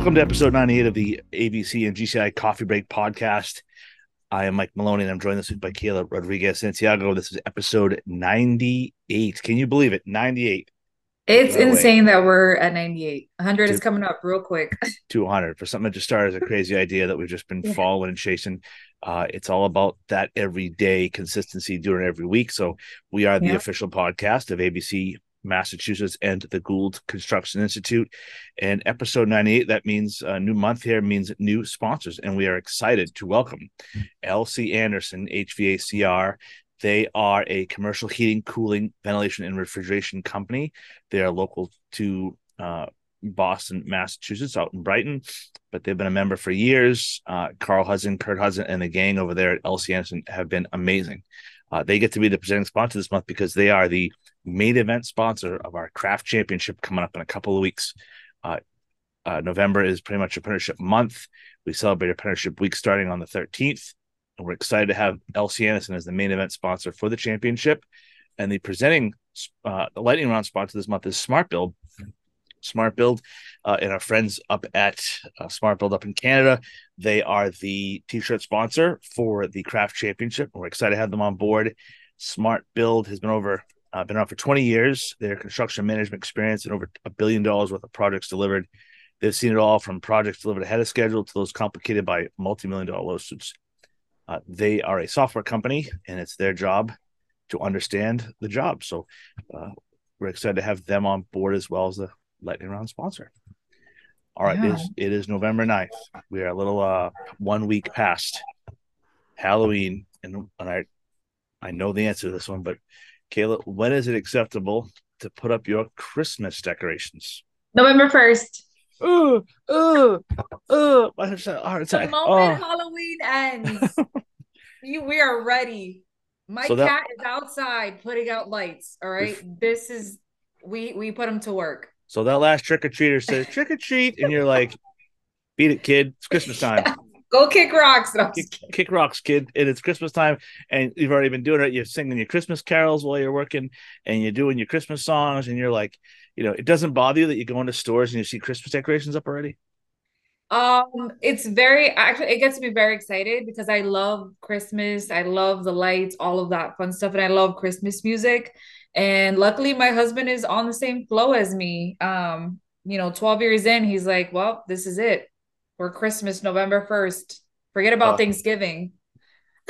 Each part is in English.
Welcome to episode 98 of the ABC and GCI Coffee Break podcast. I am Mike Maloney and I'm joined this week by Kayla Rodriguez Santiago. This is episode 98. Can you believe it? 98. It's insane that we're at 98. 100 is coming up real quick. 200 for something that just started as a crazy idea that we've just been yeah. following and chasing. Uh, it's all about that everyday consistency during every week. So we are the yeah. official podcast of ABC Massachusetts and the Gould Construction Institute. And episode 98, that means a new month here means new sponsors. And we are excited to welcome LC Anderson HVACR. They are a commercial heating, cooling, ventilation, and refrigeration company. They are local to uh, Boston, Massachusetts, out in Brighton, but they've been a member for years. Uh, Carl Hudson, Kurt Hudson, and the gang over there at LC Anderson have been amazing. Uh, they get to be the presenting sponsor this month because they are the main event sponsor of our craft championship coming up in a couple of weeks. Uh, uh, November is pretty much apprenticeship month. We celebrate apprenticeship week starting on the 13th, and we're excited to have LC Anderson as the main event sponsor for the championship. And the presenting uh, the lightning round sponsor this month is Smart Build. Smart Build uh, and our friends up at uh, Smart Build up in Canada. They are the t-shirt sponsor for the craft championship. We're excited to have them on board. Smart Build has been over uh, been around for 20 years. Their construction management experience and over a billion dollars worth of projects delivered. They've seen it all from projects delivered ahead of schedule to those complicated by multi-million dollar lawsuits. Uh, they are a software company, and it's their job to understand the job. So uh, we're excited to have them on board as well as the lightning round sponsor. All right, yeah. it, is, it is November 9th. We are a little uh one week past Halloween, and, and I I know the answer to this one, but Kayla, when is it acceptable to put up your Christmas decorations? November 1st. Ooh, ooh, ooh. My heart attack. The moment oh. Halloween ends, you, we are ready. My so cat that, is outside putting out lights. All right. This is we we put him to work. So that last trick or treater says trick or treat, and you're like, beat it, kid. It's Christmas time. Go kick rocks. No, kick, kick, rocks, kid. And it's Christmas time, and you've already been doing it. You're singing your Christmas carols while you're working, and you're doing your Christmas songs, and you're like, you know, it doesn't bother you that you go into stores and you see Christmas decorations up already. Um, it's very actually it gets me very excited because I love Christmas. I love the lights, all of that fun stuff, and I love Christmas music. And luckily, my husband is on the same flow as me. Um, you know, 12 years in, he's like, well, this is it. We're Christmas, November 1st. Forget about uh, Thanksgiving.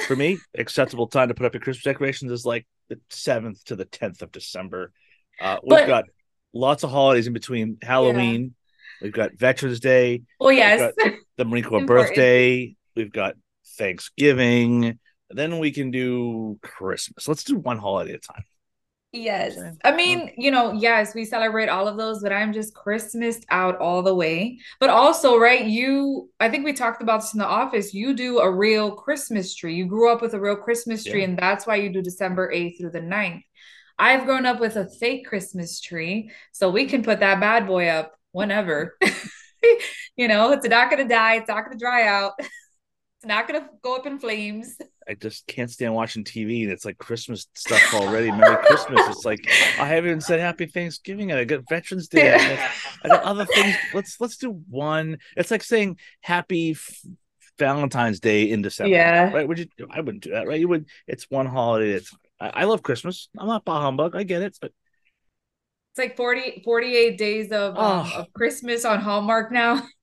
for me, acceptable time to put up your Christmas decorations is like the 7th to the 10th of December. Uh, we've but, got lots of holidays in between Halloween. Yeah. We've got Veterans Day. Oh, yes. The Marine Corps birthday. We've got Thanksgiving. Then we can do Christmas. Let's do one holiday at a time. Yes. I mean, you know, yes, we celebrate all of those, but I'm just Christmased out all the way. But also, right, you, I think we talked about this in the office. You do a real Christmas tree. You grew up with a real Christmas tree, yeah. and that's why you do December 8th through the 9th. I've grown up with a fake Christmas tree, so we can put that bad boy up whenever. you know, it's not going to die, it's not going to dry out. It's not gonna go up in flames. I just can't stand watching TV and it's like Christmas stuff already. Merry Christmas. It's like I haven't even said Happy Thanksgiving and I got Veterans Day. Yeah. I, got, other things. Let's let's do one. It's like saying Happy Valentine's Day in December. Yeah. Right? Would you? I wouldn't do that. Right? You would. It's one holiday. It's. I, I love Christmas. I'm not bah humbug. I get it, but. It's like 40, 48 days of, um, oh. of Christmas on Hallmark now.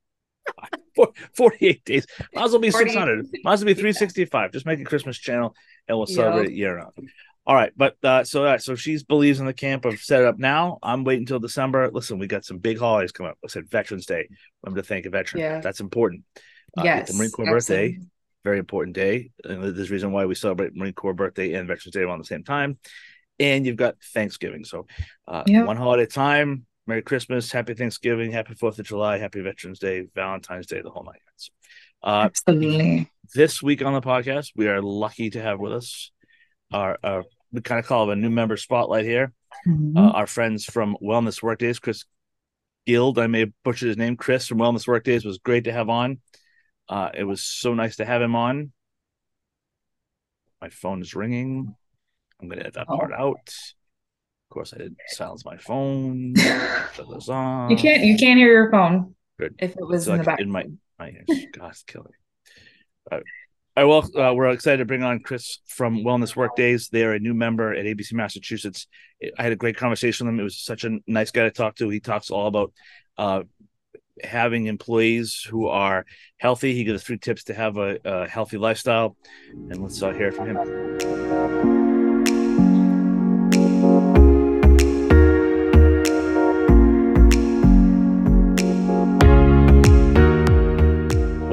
48 days. Might as well be 600. Might as well be 365. Just make a Christmas channel and we'll celebrate yep. it year round. All right, but uh, so uh, so she believes in the camp of set it up now. I'm waiting until December. Listen, we got some big holidays coming up. I said Veterans Day. Remember to thank a veteran. Yeah. That's important. Uh, yes, the Marine Corps absolutely. birthday, very important day. And there's a reason why we celebrate Marine Corps birthday and Veterans Day around the same time. And you've got Thanksgiving. So uh, yep. one holiday time. Merry Christmas, Happy Thanksgiving, Happy Fourth of July, Happy Veterans Day, Valentine's Day, the whole night. Uh, Absolutely. This week on the podcast, we are lucky to have with us our, our we kind of call it a new member spotlight here. Mm-hmm. Uh, our friends from Wellness Workdays, Chris Guild. I may butcher his name. Chris from Wellness Workdays was great to have on. Uh, it was so nice to have him on. My phone is ringing. I'm going to edit that oh. part out. Of course, I didn't silence my phone. You can't. You can't hear your phone. Good. If it was so in the back. In my, my ears. God, killing. I well, uh, we're excited to bring on Chris from Wellness Workdays. They are a new member at ABC Massachusetts. I had a great conversation with him. It was such a nice guy to talk to. He talks all about uh, having employees who are healthy. He gives three tips to have a, a healthy lifestyle. And let's uh, hear from him.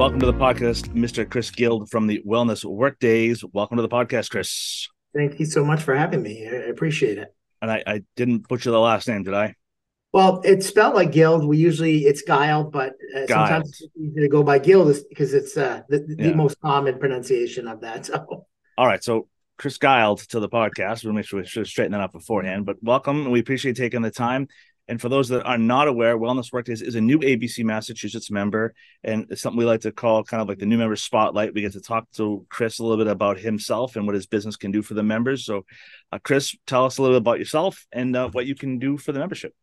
Welcome to the podcast, Mr. Chris Guild from the Wellness Workdays. Welcome to the podcast, Chris. Thank you so much for having me. I appreciate it. And I, I didn't butcher the last name, did I? Well, it's spelled like Guild. We usually it's Guild, but uh, sometimes it's easy to go by Guild because it's uh, the, the yeah. most common pronunciation of that. So, all right. So, Chris Guild to the podcast. We'll make sure we should straighten that up beforehand. But welcome. We appreciate taking the time. And for those that are not aware, Wellness Workdays is a new ABC Massachusetts member, and it's something we like to call kind of like the new member spotlight. We get to talk to Chris a little bit about himself and what his business can do for the members. So, uh, Chris, tell us a little bit about yourself and uh, what you can do for the membership.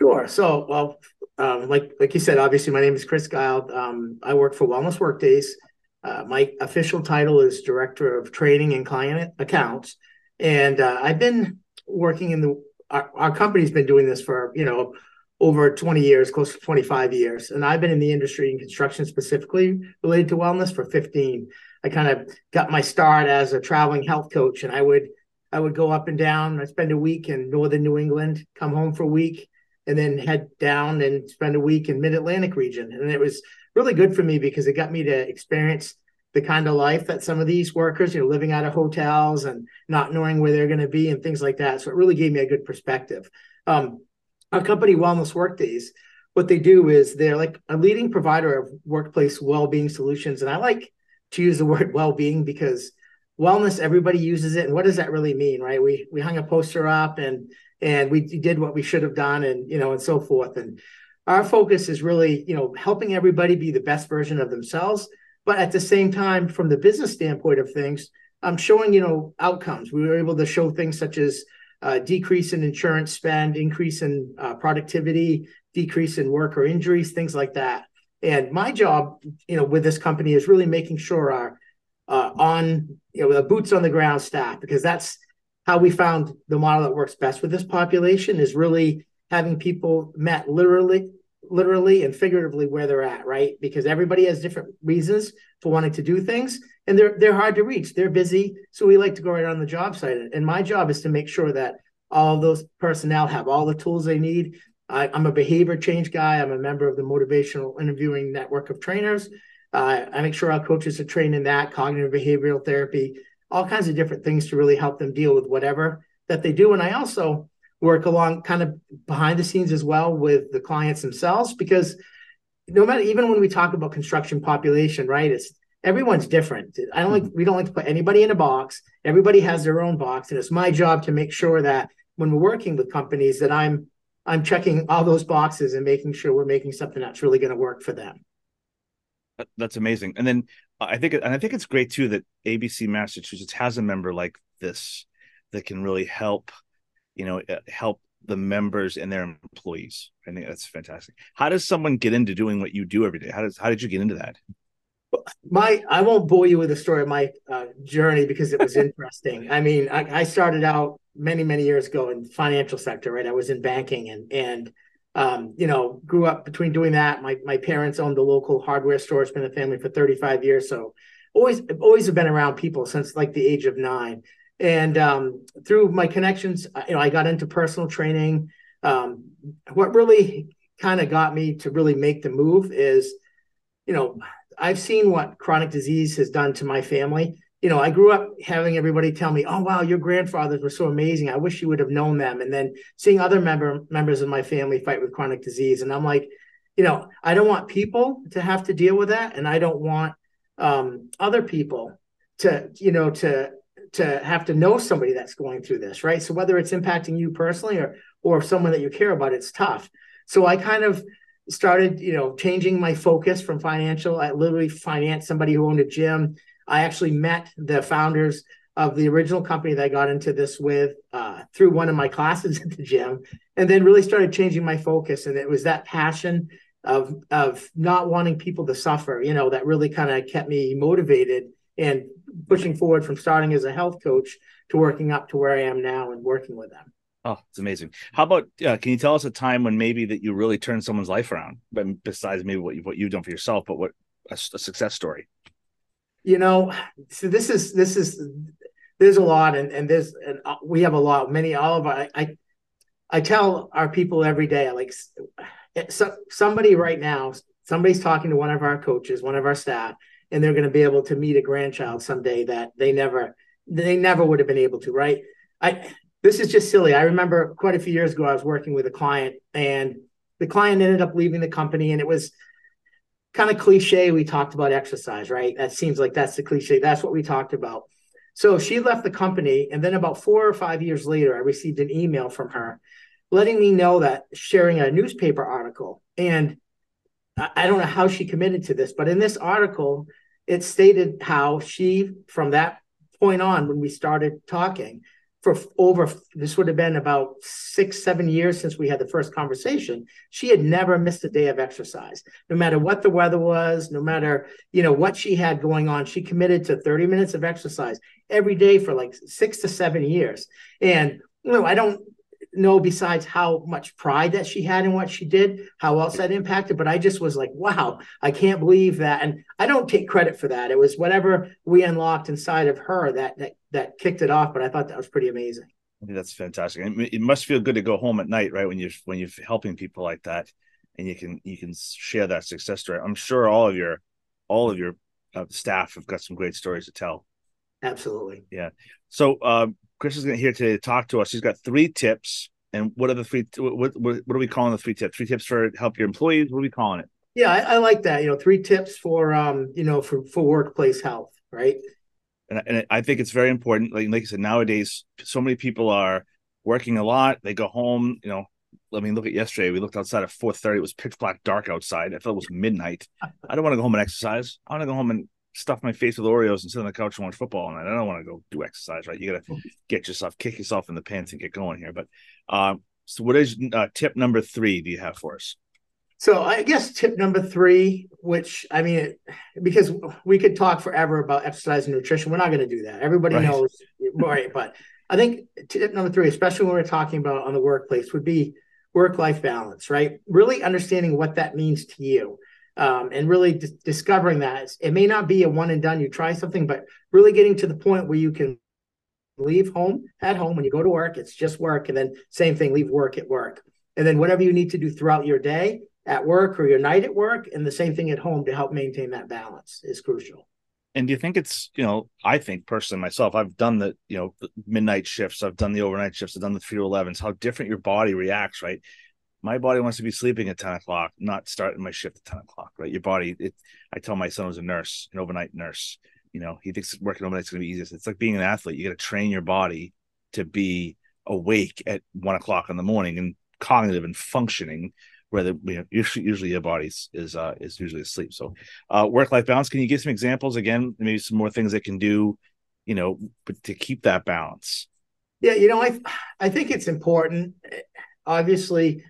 Sure. So, well, um, like like you said, obviously, my name is Chris Guild. Um, I work for Wellness Workdays. Uh, my official title is Director of Training and Client Accounts, and uh, I've been working in the our, our company's been doing this for you know over 20 years, close to 25 years. And I've been in the industry in construction specifically related to wellness for 15. I kind of got my start as a traveling health coach and I would I would go up and down. I spend a week in northern New England, come home for a week, and then head down and spend a week in mid-Atlantic region. And it was really good for me because it got me to experience the kind of life that some of these workers, you know, living out of hotels and not knowing where they're going to be and things like that. So it really gave me a good perspective. Um, our company, Wellness Workdays, what they do is they're like a leading provider of workplace well-being solutions. And I like to use the word well-being because wellness, everybody uses it. And what does that really mean, right? We we hung a poster up and and we did what we should have done and you know and so forth. And our focus is really, you know, helping everybody be the best version of themselves but at the same time, from the business standpoint of things, I'm showing you know outcomes. We were able to show things such as uh, decrease in insurance spend, increase in uh, productivity, decrease in worker injuries, things like that. And my job, you know, with this company is really making sure our uh, on you know the boots on the ground staff because that's how we found the model that works best with this population is really having people met literally literally and figuratively where they're at, right? Because everybody has different reasons for wanting to do things and they're they're hard to reach. They're busy. So we like to go right on the job site. And my job is to make sure that all those personnel have all the tools they need. I, am a behavior change guy. I'm a member of the motivational interviewing network of trainers. Uh, I make sure our coaches are trained in that cognitive behavioral therapy, all kinds of different things to really help them deal with whatever that they do. And I also work along kind of behind the scenes as well with the clients themselves because no matter even when we talk about construction population right it's everyone's different. I don't like mm-hmm. we don't like to put anybody in a box. Everybody has their own box and it's my job to make sure that when we're working with companies that i'm i'm checking all those boxes and making sure we're making something that's really going to work for them. That's amazing. And then i think and i think it's great too that abc massachusetts has a member like this that can really help you know uh, help the members and their employees. I think that's fantastic. How does someone get into doing what you do every day? How does how did you get into that? My i won't bore you with the story of my uh, journey because it was interesting. I mean I, I, started out many many years ago in financial sector right? I was in banking and and um, you know grew up between doing that. My my parents owned the local hardware store. It's been a family for 35 years. So always always have been around people since like the age of nine and um, through my connections, you know, I got into personal training. Um, what really kind of got me to really make the move is, you know, I've seen what chronic disease has done to my family. You know, I grew up having everybody tell me, "Oh, wow, your grandfathers were so amazing. I wish you would have known them." And then seeing other member members of my family fight with chronic disease, and I'm like, you know, I don't want people to have to deal with that, and I don't want um, other people to, you know, to to have to know somebody that's going through this, right? So whether it's impacting you personally or or someone that you care about, it's tough. So I kind of started, you know, changing my focus from financial. I literally financed somebody who owned a gym. I actually met the founders of the original company that I got into this with uh, through one of my classes at the gym, and then really started changing my focus. And it was that passion of of not wanting people to suffer, you know, that really kind of kept me motivated and pushing forward from starting as a health coach to working up to where I am now and working with them. Oh, it's amazing. How about uh, can you tell us a time when maybe that you really turned someone's life around, but besides maybe what you what you've done for yourself, but what a, a success story? You know, so this is this is there's a lot, and and there's and uh, we have a lot. Many all of our, I I tell our people every day, like so, somebody right now, somebody's talking to one of our coaches, one of our staff, and they're going to be able to meet a grandchild someday that they never they never would have been able to. Right? I this is just silly. I remember quite a few years ago, I was working with a client, and the client ended up leaving the company, and it was kind of cliche. We talked about exercise, right? That seems like that's the cliche. That's what we talked about. So she left the company, and then about four or five years later, I received an email from her letting me know that sharing a newspaper article. And I don't know how she committed to this, but in this article, it stated how she, from that point on, when we started talking, for over this would have been about six seven years since we had the first conversation she had never missed a day of exercise. No matter what the weather was no matter you know what she had going on she committed to 30 minutes of exercise every day for like six to seven years. And you know i don't know besides how much pride that she had in what she did, how else that impacted. But I just was like, wow, I can't believe that. And I don't take credit for that. It was whatever we unlocked inside of her that that that kicked it off. But I thought that was pretty amazing. That's fantastic. it must feel good to go home at night, right? When you're when you're helping people like that, and you can you can share that success story. I'm sure all of your all of your uh, staff have got some great stories to tell. Absolutely. Yeah. So uh, Chris is going to be here to talk to us. She's got three tips. And what are the three? What, what, what are we calling the three tips? Three tips for help your employees. What are we calling it? Yeah, I, I like that. You know, three tips for um, you know, for for workplace health, right? And, and I think it's very important. Like like I said, nowadays, so many people are working a lot. They go home. You know, I mean, look at yesterday. We looked outside at four thirty. It was pitch black dark outside. I felt it was midnight. I don't want to go home and exercise. I want to go home and stuff my face with Oreos and sit on the couch and watch football and I don't want to go do exercise, right? You got to get yourself, kick yourself in the pants and get going here. But um, so what is uh, tip number three do you have for us? So I guess tip number three, which I mean, because we could talk forever about exercise and nutrition, we're not going to do that. Everybody right. knows, right? But I think tip number three, especially when we're talking about on the workplace, would be work-life balance, right? Really understanding what that means to you um, and really d- discovering that it may not be a one and done. You try something, but really getting to the point where you can leave home at home when you go to work. It's just work, and then same thing, leave work at work, and then whatever you need to do throughout your day at work or your night at work, and the same thing at home to help maintain that balance is crucial. And do you think it's, you know, I think personally myself, I've done the, you know, the midnight shifts, I've done the overnight shifts, I've done the three to elevens, how different your body reacts, right? My body wants to be sleeping at 10 o'clock, not starting my shift at 10 o'clock, right? Your body, it, I tell my son was a nurse, an overnight nurse. You know, he thinks working overnight is going to be easiest. It's like being an athlete. You got to train your body to be awake at one o'clock in the morning and cognitive and functioning. Where the you know, usually, your body is uh, is usually asleep. So, uh, work life balance. Can you give some examples again? Maybe some more things that can do, you know, to keep that balance. Yeah, you know, I I think it's important. Obviously,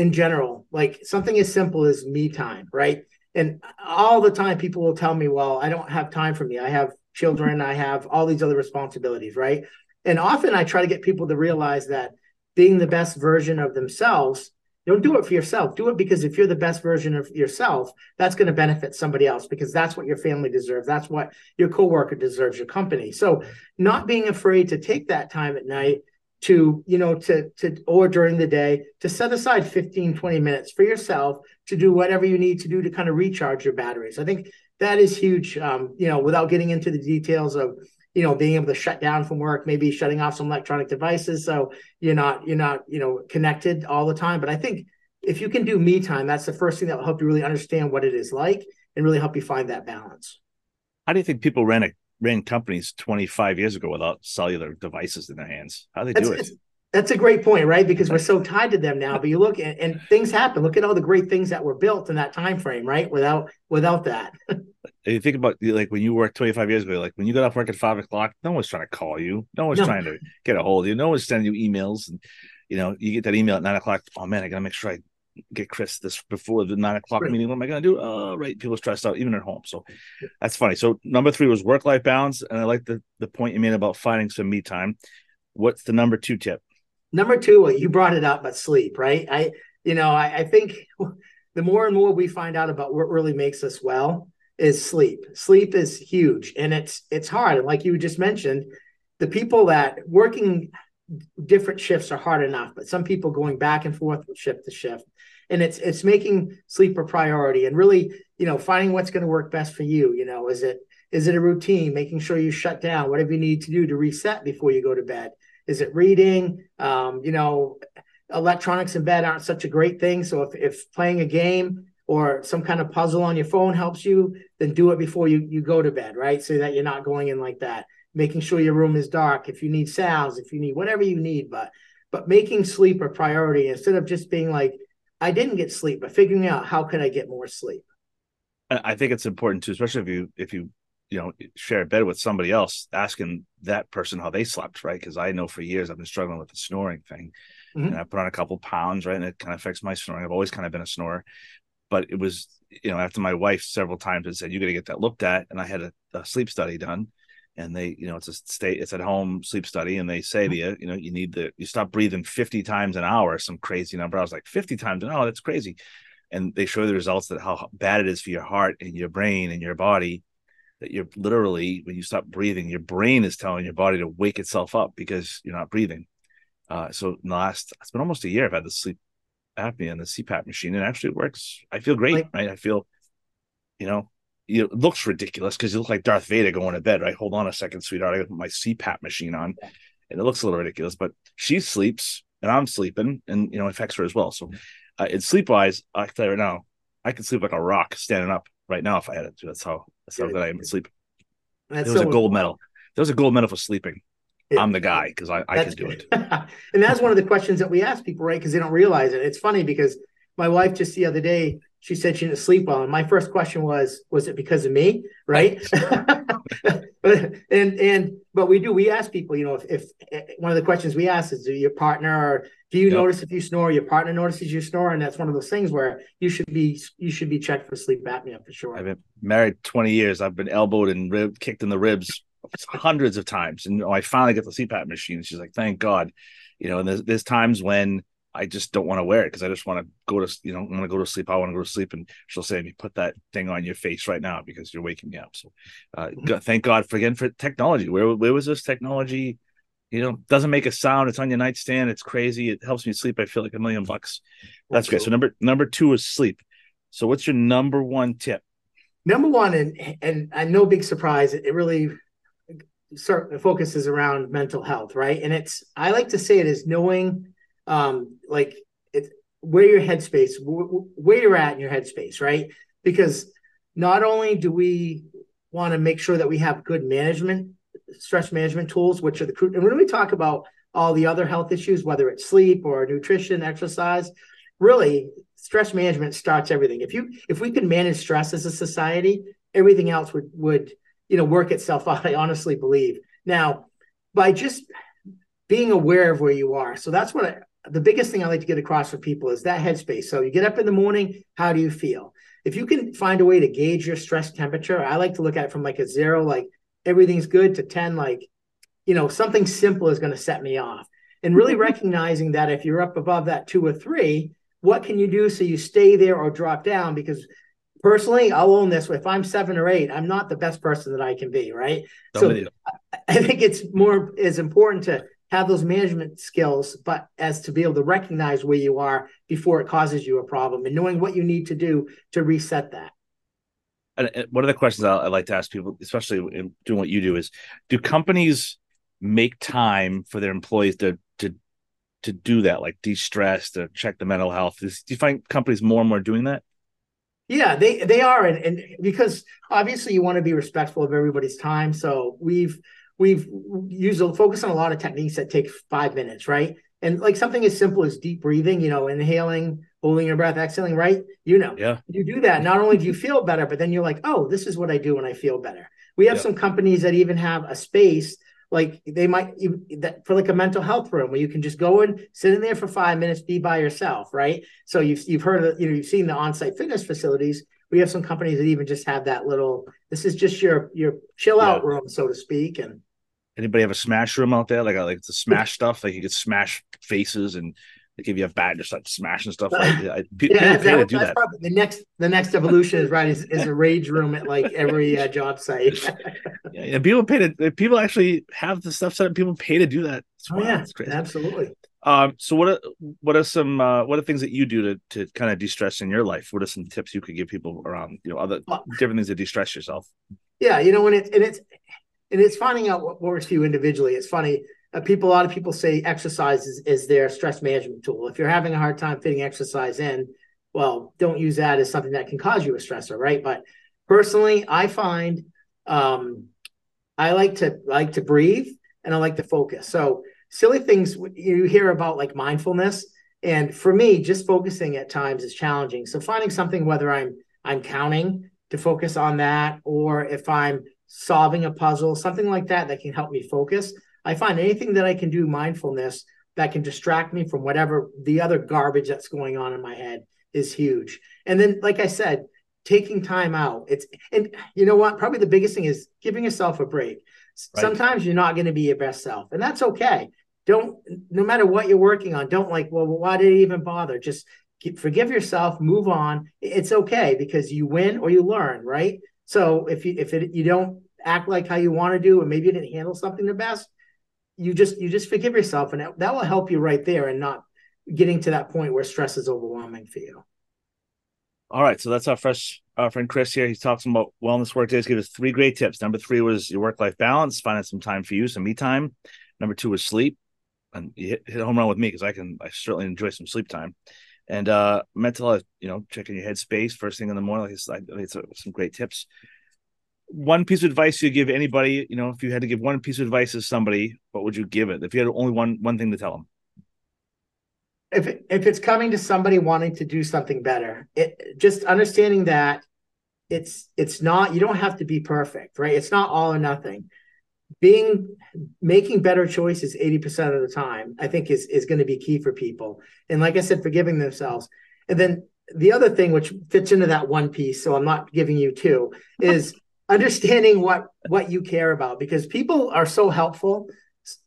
in general, like something as simple as me time, right? And all the time, people will tell me, well, I don't have time for me. I have children, I have all these other responsibilities, right? And often I try to get people to realize that being the best version of themselves, don't do it for yourself. Do it because if you're the best version of yourself, that's going to benefit somebody else because that's what your family deserves. That's what your coworker deserves, your company. So, not being afraid to take that time at night to you know to to or during the day to set aside 15 20 minutes for yourself to do whatever you need to do to kind of recharge your batteries. I think that is huge um, you know without getting into the details of you know being able to shut down from work maybe shutting off some electronic devices so you're not you're not you know connected all the time. But i think if you can do me time that's the first thing that will help you really understand what it is like and really help you find that balance. How do you think people ran a ran companies 25 years ago without cellular devices in their hands. How do they do it? That's a great point, right? Because we're so tied to them now. But you look and, and, things happen. Look at all the great things that were built in that time frame, right? Without without that. you think about like when you worked 25 years ago, like when you got off work at five o'clock, no one's trying to call you. No one's no. trying to get a hold of you. No one's sending you emails. And you know, you get that email at nine o'clock. Oh man, I gotta make sure I get Chris this before the nine o'clock right. meeting. What am I going to do? Oh, right. People stressed out even at home. So that's funny. So number three was work life balance, and I like the the point you made about finding some me time. What's the number two tip? Number two, you brought it up, but sleep. Right. I you know I, I think the more and more we find out about what really makes us well is sleep. Sleep is huge, and it's it's hard. And like you just mentioned, the people that working different shifts are hard enough, but some people going back and forth shift to shift. And it's it's making sleep a priority and really, you know, finding what's going to work best for you. You know, is it is it a routine, making sure you shut down, whatever you need to do to reset before you go to bed? Is it reading? Um, you know, electronics in bed aren't such a great thing. So if, if playing a game or some kind of puzzle on your phone helps you, then do it before you, you go to bed, right? So that you're not going in like that making sure your room is dark, if you need sounds, if you need whatever you need, but but making sleep a priority instead of just being like, I didn't get sleep, but figuring out how can I get more sleep. I think it's important too, especially if you if you you know share a bed with somebody else, asking that person how they slept, right? Because I know for years I've been struggling with the snoring thing, mm-hmm. and I put on a couple pounds, right, and it kind of affects my snoring. I've always kind of been a snorer, but it was you know after my wife several times had said you got to get that looked at, and I had a, a sleep study done, and they you know it's a state it's at home sleep study and they say to you you know you need to you stop breathing 50 times an hour some crazy number. I was like 50 times an hour? That's crazy. And they show the results that how bad it is for your heart and your brain and your body that you're literally when you stop breathing your brain is telling your body to wake itself up because you're not breathing. Uh, so in the last it's been almost a year i've had the sleep apnea and the cpap machine and actually it works. I feel great right? I feel you know you know, it looks ridiculous because you look like Darth Vader going to bed, right? Hold on a second, sweetheart. I got my CPAP machine on, and it looks a little ridiculous. But she sleeps, and I'm sleeping, and you know, it affects her as well. So, uh, in sleep wise, I can tell you right now, I can sleep like a rock standing up right now if I had to. That's how that's how good I am at sleep. That's there was so a gold medal. There was a gold medal for sleeping. I'm the guy because I, I can do it. and that's one of the questions that we ask people, right? Because they don't realize it. It's funny because my wife just the other day she said she didn't sleep well. And my first question was was it because of me? Right? And and but we do we ask people you know if, if, eh, one of the questions we ask is do your partner or do you yep. notice if you snore your partner notices you snore? And that's one of those things where you should be you should be checked for sleep apnea for sure. I've been married 20 years. I've been elbowed and rib, kicked in the ribs hundreds of times. And i finally get the cpap machine. She's like thank god. You know and there's, there's times when I just don't want to wear it because I just want to go to you know I want to go to sleep. I want to go to sleep, and she'll say, "Me, put that thing on your face right now because you're waking me up." So, uh, mm-hmm. thank God for again for technology. Where where was this technology? You know, doesn't make a sound. It's on your nightstand. It's crazy. It helps me sleep. I feel like a million bucks. That's great. So number number two is sleep. So what's your number one tip? Number one, and and, and no big surprise, it really start focuses around mental health, right? And it's I like to say it is knowing um, like it, where your headspace, where you're at in your headspace, right? Because not only do we want to make sure that we have good management, stress management tools, which are the and when we talk about all the other health issues, whether it's sleep or nutrition, exercise, really stress management starts everything. If you if we can manage stress as a society, everything else would would you know work itself out. I honestly believe. Now, by just being aware of where you are, so that's what I, the biggest thing I like to get across for people is that headspace. So you get up in the morning, how do you feel? If you can find a way to gauge your stress temperature, I like to look at it from like a zero, like everything's good, to 10, like, you know, something simple is going to set me off. And really recognizing that if you're up above that two or three, what can you do so you stay there or drop down? Because personally, I'll own this. If I'm seven or eight, I'm not the best person that I can be, right? so I think it's more is important to have those management skills, but as to be able to recognize where you are before it causes you a problem and knowing what you need to do to reset that. And one of the questions I like to ask people, especially in doing what you do, is do companies make time for their employees to to to do that, like de-stress, to check the mental health? do you find companies more and more doing that? Yeah, they they are, and, and because obviously you want to be respectful of everybody's time. So we've we've used a focus on a lot of techniques that take five minutes, right? And like something as simple as deep breathing, you know, inhaling, holding your breath, exhaling, right? You know, yeah. You do that. Not only do you feel better, but then you're like, oh, this is what I do when I feel better. We have yeah. some companies that even have a space like they might you, that for like a mental health room where you can just go and sit in there for five minutes, be by yourself, right? So you've you've heard of you know you've seen the on-site fitness facilities. We have some companies that even just have that little. This is just your your chill out yeah. room, so to speak, and. Anybody have a smash room out there? Like like the smash stuff, like you could smash faces and they give you a bat just start smashing stuff. Like, I, people yeah, pay that, to do that. the next the next evolution is right is, is a rage room at like every uh, job site. yeah, and people pay to people actually have the stuff set up. People pay to do that. It's, oh, yeah, it's crazy. absolutely. Um, so what are what are some uh, what are things that you do to to kind of de stress in your life? What are some tips you could give people around you know other different things to de stress yourself? Yeah, you know when it's and it's and it's finding out what works for you individually. It's funny uh, people a lot of people say exercise is, is their stress management tool. If you're having a hard time fitting exercise in well don't use that as something that can cause you a stressor right? But personally i find um, i like to like to breathe and i like to focus. So silly things you hear about like mindfulness. And for me just focusing at times is challenging. So finding something whether i'm i'm counting to focus on that or if i'm solving a puzzle something like that that can help me focus I find anything that I can do mindfulness that can distract me from whatever the other garbage that's going on in my head is huge. And then, like I said, taking time out. It's and you know what? Probably the biggest thing is giving yourself a break. Right. Sometimes you're not going to be your best self, and that's okay. Don't no matter what you're working on, don't like, well, why did it even bother? Just keep, forgive yourself, move on. It's okay because you win or you learn, right? So if you if it, you don't act like how you want to do, and maybe you didn't handle something the best, you just you just forgive yourself and that will help you right there and not getting to that point where stress is overwhelming for you. All right so that's our fresh our friend chris here. He's talking about wellness work days. Give us three great tips. Number three was your work life balance finding some time for you some me time. Number two was sleep and you hit, hit a home run with me because i can i certainly enjoy some sleep time and uh mental health you know checking your headspace first thing in the morning like it's, like, it's a, some great tips one piece of advice you give anybody, you know, if you had to give one piece of advice to somebody, what would you give it? If you had only one one thing to tell them. If if it's coming to somebody wanting to do something better, it just understanding that it's it's not you don't have to be perfect, right? It's not all or nothing. Being making better choices 80% of the time, I think is is going to be key for people. And like I said, forgiving themselves. And then the other thing which fits into that one piece, so I'm not giving you two, is understanding what what you care about because people are so helpful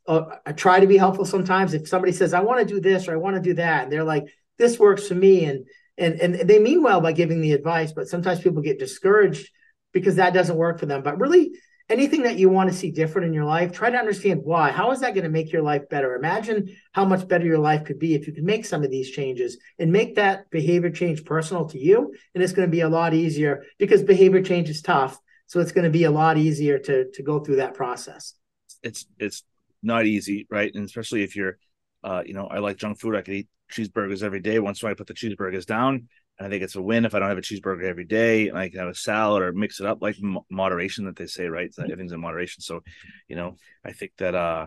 uh, i try to be helpful sometimes if somebody says i want to do this or i want to do that and they're like this works for me and and and they mean well by giving the advice but sometimes people get discouraged because that doesn't work for them but really anything that you want to see different in your life try to understand why how is that going to make your life better imagine how much better your life could be if you could make some of these changes and make that behavior change personal to you and it's going to be a lot easier because behavior change is tough so it's going to be a lot easier to to go through that process. It's it's not easy, right? And especially if you're, uh, you know, I like junk food. I could eat cheeseburgers every day. Once I put the cheeseburgers down, I think it's a win if I don't have a cheeseburger every day. And I can have a salad or mix it up, like moderation that they say, right? Everything's in moderation. So, you know, I think that uh,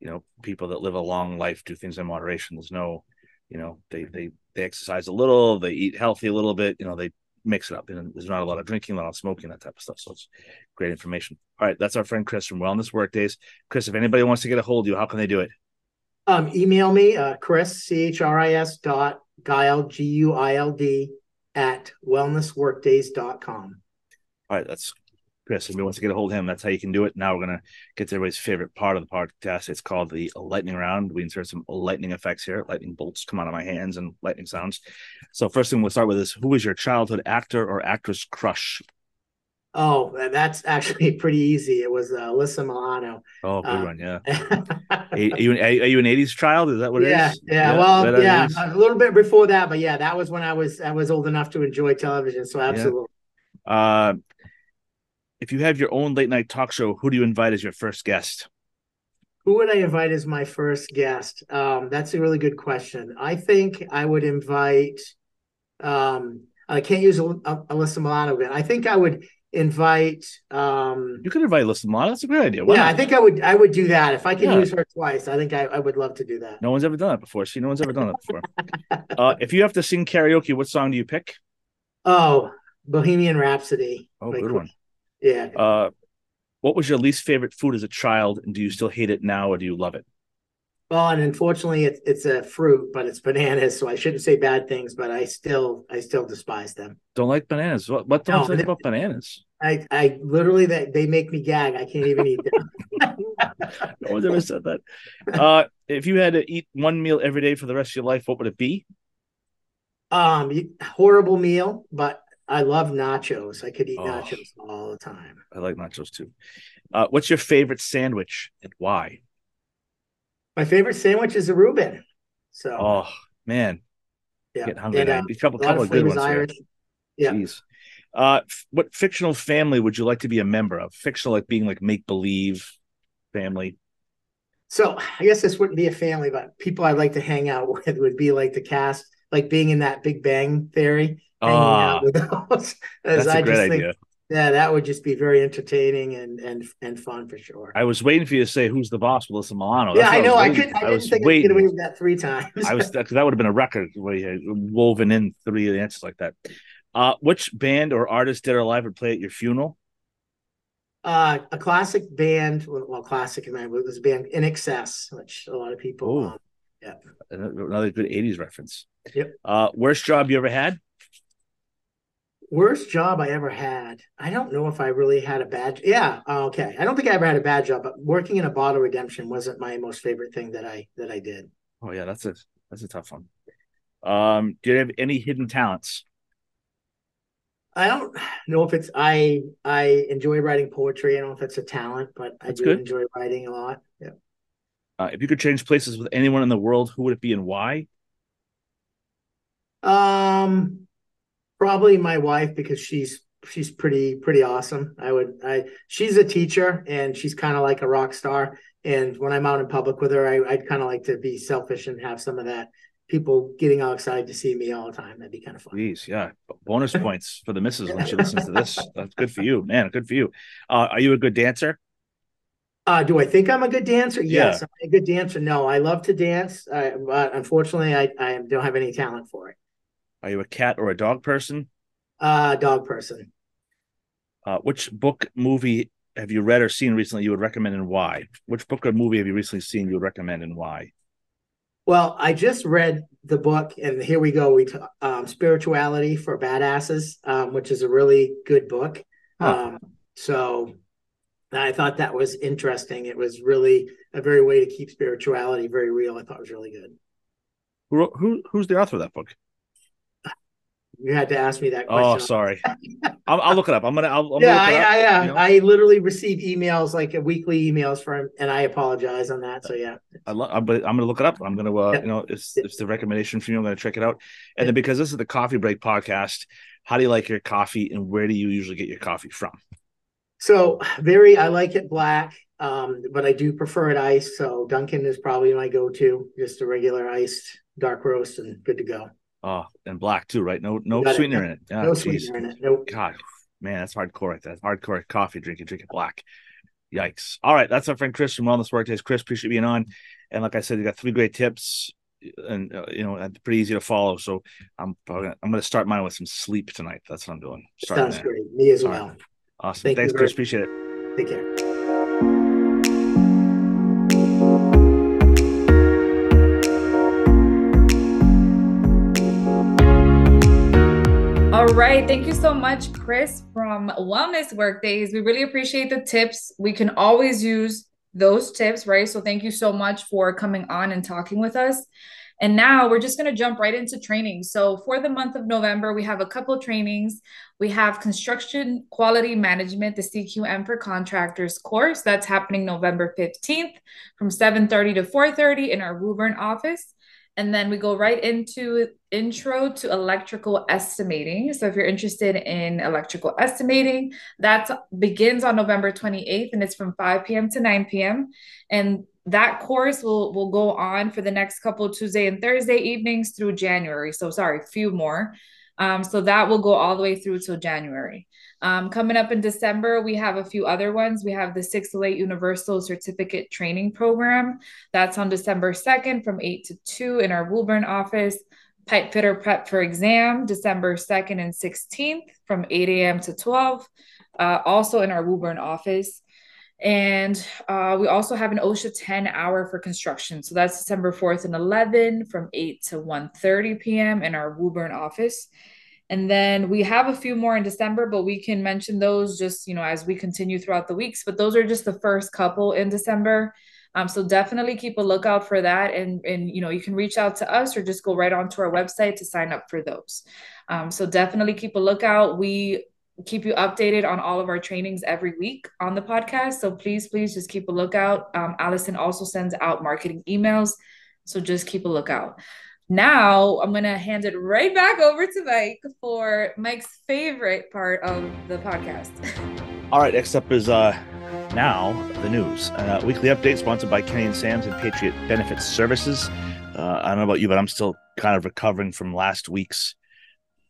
you know, people that live a long life do things in moderation. There's no, you know, they they they exercise a little, they eat healthy a little bit. You know, they mix it up. And there's not a lot of drinking, a lot of smoking, that type of stuff. So it's great information. All right, that's our friend Chris from Wellness Workdays. Chris, if anybody wants to get a hold of you, how can they do it? Um, email me, uh, Chris, C H R I S dot Guild, G U I L D, at wellnessworkdays.com. All right, that's Chris, if anybody wants to get a hold of him, that's how you can do it. Now we're gonna get to everybody's favorite part of the podcast. It's called the lightning round. We insert some lightning effects here. Lightning bolts come out of my hands and lightning sounds. So first thing we'll start with is who was your childhood actor or actress crush? Oh, that's actually pretty easy. It was uh, Alyssa Milano. Oh, good uh, one, yeah. are, you, are you an '80s child? Is that what yeah, it is? Yeah, yeah. Well, yeah, a little bit before that, but yeah, that was when I was I was old enough to enjoy television. So absolutely. Yeah. Uh, if you have your own late night talk show, who do you invite as your first guest? Who would I invite as my first guest? Um, that's a really good question. I think I would invite. Um, I can't use Alyssa Milano again. I think I would invite. Um, you could invite Alyssa Milano. That's a great idea. Why yeah, not? I think I would. I would do that if I can yeah. use her twice. I think I, I, would love to do that. No one's ever done that before. See, no one's ever done that before. uh, if you have to sing karaoke, what song do you pick? Oh, Bohemian Rhapsody. Oh, good one. Yeah. Uh, What was your least favorite food as a child, and do you still hate it now, or do you love it? Well, and unfortunately, it's it's a fruit, but it's bananas. So I shouldn't say bad things, but I still I still despise them. Don't like bananas. What what don't no, you like about bananas? I I literally that they make me gag. I can't even eat them. no one's ever said that. Uh, if you had to eat one meal every day for the rest of your life, what would it be? Um, horrible meal, but I love nachos. I could eat oh, nachos all the time. I like nachos too. Uh, what's your favorite sandwich and why? My favorite sandwich is a Reuben. So, oh man, yeah, get hungry. And, uh, a couple, a couple of, of good ones. Irish. Here. Yeah. Jeez. Uh, what fictional family would you like to be a member of? Fictional, like being like make believe family. So I guess this wouldn't be a family, but people I'd like to hang out with would be like the cast, like being in that Big Bang Theory. Oh, that's I a great idea. Think, yeah, that would just be very entertaining and and and fun for sure. I was waiting for you to say who's the boss, Melissa Milano. That's yeah, I know. I, I could. I, I was think waiting. I could get away with that three times. I was because that would have been a record where you had woven in three answers like that. Uh, which band or artist dead or alive would play at your funeral? Uh, a classic band. Well, classic and I was a band INXS, which a lot of people. Um, yeah, another good '80s reference. Yep. Uh, worst job you ever had? Worst job I ever had. I don't know if I really had a bad. Yeah, okay. I don't think I ever had a bad job, but working in a bottle redemption wasn't my most favorite thing that I that I did. Oh yeah, that's a that's a tough one. Um, do you have any hidden talents? I don't know if it's I I enjoy writing poetry. I don't know if it's a talent, but I that's do good. enjoy writing a lot. Yeah. Uh, if you could change places with anyone in the world, who would it be and why? Um, Probably my wife because she's she's pretty pretty awesome. I would I she's a teacher and she's kind of like a rock star. And when I'm out in public with her, I, would kind of like to be selfish and have some of that people getting all excited to see me all the time. That'd be kind of fun. Please, yeah. Bonus points for the missus when she listens to this. That's good for you, man. Good for you. Uh, are you a good dancer? Uh, do I think I'm a good dancer? Yes, yeah. I'm a good dancer. No, I love to dance, uh, but unfortunately, I, I don't have any talent for it. Are you a cat or a dog person? Uh, dog person. Uh, which book, movie have you read or seen recently you would recommend and why? Which book or movie have you recently seen you would recommend and why? Well, I just read the book, and here we go. We t- um, spirituality for badasses, um, which is a really good book. Huh. Um, so I thought that was interesting. It was really a very way to keep spirituality very real. I thought it was really good. Who, who who's the author of that book? You had to ask me that question. Oh, sorry. I'll, I'll, look it up. I'm gonna. I'll, I'm yeah, I, I, yeah. You know? I literally receive emails like weekly emails from, and I apologize on that. So yeah, I love. I'm, I'm gonna look it up. I'm gonna, uh, yeah. you know, it's it's the recommendation from you. I'm gonna check it out. And yeah. then because this is the Coffee Break podcast, how do you like your coffee, and where do you usually get your coffee from? So very, I like it black, um, but I do prefer it iced. So Dunkin' is probably my go-to, just a regular iced dark roast, and good to go. Oh, and black too, right? No, no sweetener in it. Oh, no geez. sweetener in it. Nope. God, man, that's hardcore. Right? That's hardcore coffee drinking. drinking black. Yikes! All right, that's our friend Chris from Wellness Workdays. Chris, appreciate you being on. And like I said, you got three great tips, and uh, you know, pretty easy to follow. So I'm probably, I'm going to start mine with some sleep tonight. That's what I'm doing. Starting Sounds there. great. Me as well. Awesome. Thank Thanks, Chris. Appreciate it. Take care. All right. Thank you so much, Chris from Wellness Workdays. We really appreciate the tips. We can always use those tips, right? So thank you so much for coming on and talking with us. And now we're just going to jump right into training. So for the month of November, we have a couple trainings. We have construction quality management, the CQM for contractors course. That's happening November 15th from 7:30 to 4:30 in our Woburn office. And then we go right into intro to electrical estimating. So if you're interested in electrical estimating, that begins on November 28th and it's from 5 p.m. to 9 p.m. And that course will will go on for the next couple Tuesday and Thursday evenings through January. So sorry, a few more. Um, so that will go all the way through till January. Um, coming up in December, we have a few other ones. We have the 608 Universal Certificate Training Program. That's on December 2nd from 8 to 2 in our Woburn office. Pipe Fitter Prep for Exam, December 2nd and 16th from 8 a.m. to 12, uh, also in our Woburn office. And uh, we also have an OSHA 10 hour for construction. So that's December 4th and 11 from 8 to 1 30 p.m. in our Woburn office. And then we have a few more in December, but we can mention those just, you know, as we continue throughout the weeks. But those are just the first couple in December. Um, so definitely keep a lookout for that. And, and, you know, you can reach out to us or just go right onto our website to sign up for those. Um, so definitely keep a lookout. We keep you updated on all of our trainings every week on the podcast. So please, please just keep a lookout. Um, Allison also sends out marketing emails. So just keep a lookout. Now I'm going to hand it right back over to Mike for Mike's favorite part of the podcast. All right, next up is uh now the news. Uh, weekly update sponsored by Kenney and Sams and Patriot Benefits Services. Uh, I don't know about you, but I'm still kind of recovering from last week's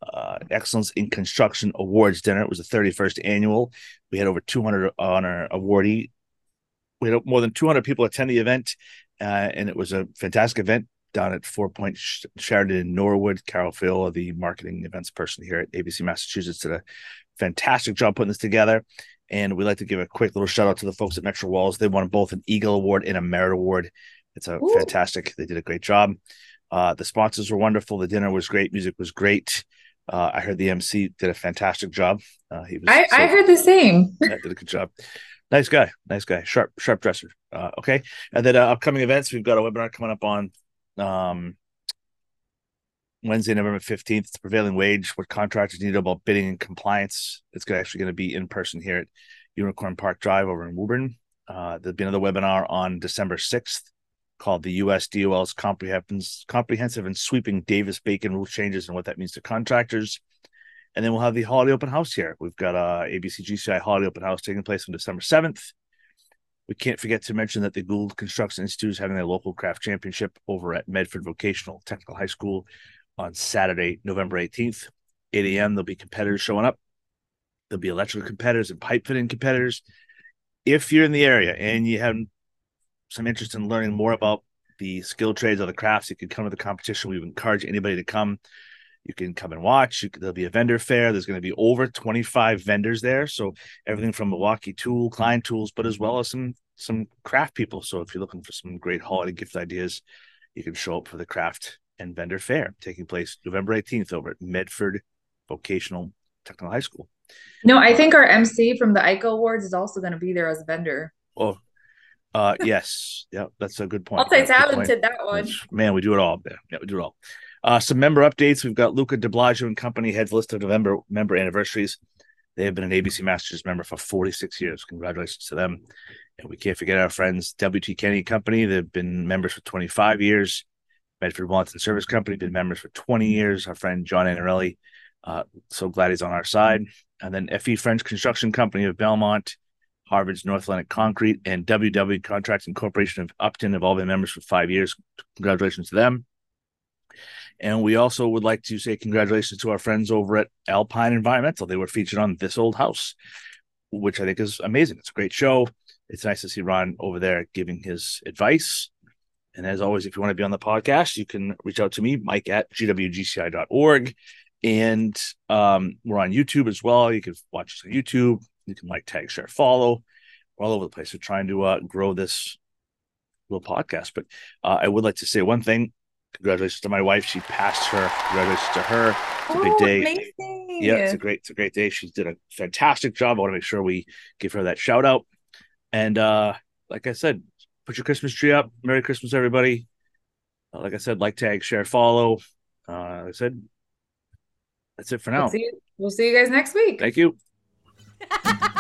uh, Excellence in Construction Awards dinner. It was the 31st annual. We had over 200 on our awardee. We had more than 200 people attend the event, uh, and it was a fantastic event down at Four Point Sheraton in Norwood. Carol Phil, the marketing events person here at ABC Massachusetts, did a fantastic job putting this together. And we'd like to give a quick little shout out to the folks at Metro Walls. They won both an Eagle Award and a Merit Award. It's a Ooh. fantastic. They did a great job. Uh, the sponsors were wonderful. The dinner was great. Music was great. Uh, I heard the MC did a fantastic job. Uh, he was. I, so, I heard the same. yeah, did a good job. Nice guy. Nice guy. Sharp, sharp dresser. Uh, okay. And then uh, upcoming events, we've got a webinar coming up on um, Wednesday, November 15th. It's prevailing wage, what contractors need about bidding and compliance. It's actually going to be in person here at Unicorn Park Drive over in Woburn. Uh, there'll be another webinar on December 6th called the US DOL's comprehensive and sweeping Davis Bacon rule changes and what that means to contractors. And then we'll have the holiday open house here. We've got a ABC GCI holiday open house taking place on December 7th. We can't forget to mention that the Gould Construction Institute is having their local craft championship over at Medford Vocational Technical High School on Saturday, November 18th, 8 a.m. There'll be competitors showing up. There'll be electrical competitors and pipe fitting competitors. If you're in the area and you have some interest in learning more about the skill trades or the crafts, you can come to the competition. We would encourage anybody to come. You can come and watch. Can, there'll be a vendor fair. There's going to be over 25 vendors there. So everything from Milwaukee Tool, Klein Tools, but as well as some some craft people. So if you're looking for some great holiday gift ideas, you can show up for the craft and vendor fair taking place November 18th over at Medford Vocational Technical High School. No, I think our MC from the ICO Awards is also going to be there as a vendor. Oh, uh, yes, yeah, that's a good point. Multi-talented that one. That's, man, we do it all. Yeah, we do it all. Uh, some member updates. We've got Luca DeBlagio and Company heads list of November member anniversaries. They have been an ABC Masters member for 46 years. Congratulations to them. And we can't forget our friends WT Kenny Company. They've been members for 25 years. Medford Wellington Service Company, been members for 20 years. Our friend John Anarelli, uh, so glad he's on our side. And then FE French Construction Company of Belmont, Harvard's North Atlantic Concrete, and WW Contracting Corporation of Upton have all been members for five years. Congratulations to them. And we also would like to say congratulations to our friends over at Alpine Environmental. They were featured on This Old House, which I think is amazing. It's a great show. It's nice to see Ron over there giving his advice. And as always, if you want to be on the podcast, you can reach out to me, Mike at gwgci.org. And um, we're on YouTube as well. You can watch us on YouTube. You can like, tag, share, follow. We're all over the place. We're trying to uh, grow this little podcast. But uh, I would like to say one thing. Congratulations to my wife. She passed her. Congratulations to her. It's a big oh, day. Amazing. Yeah, it's a great, it's a great day. She did a fantastic job. I want to make sure we give her that shout out. And uh, like I said, put your Christmas tree up. Merry Christmas, everybody. Uh, like I said, like, tag, share, follow. Uh, like I said, that's it for now. We'll see you, we'll see you guys next week. Thank you.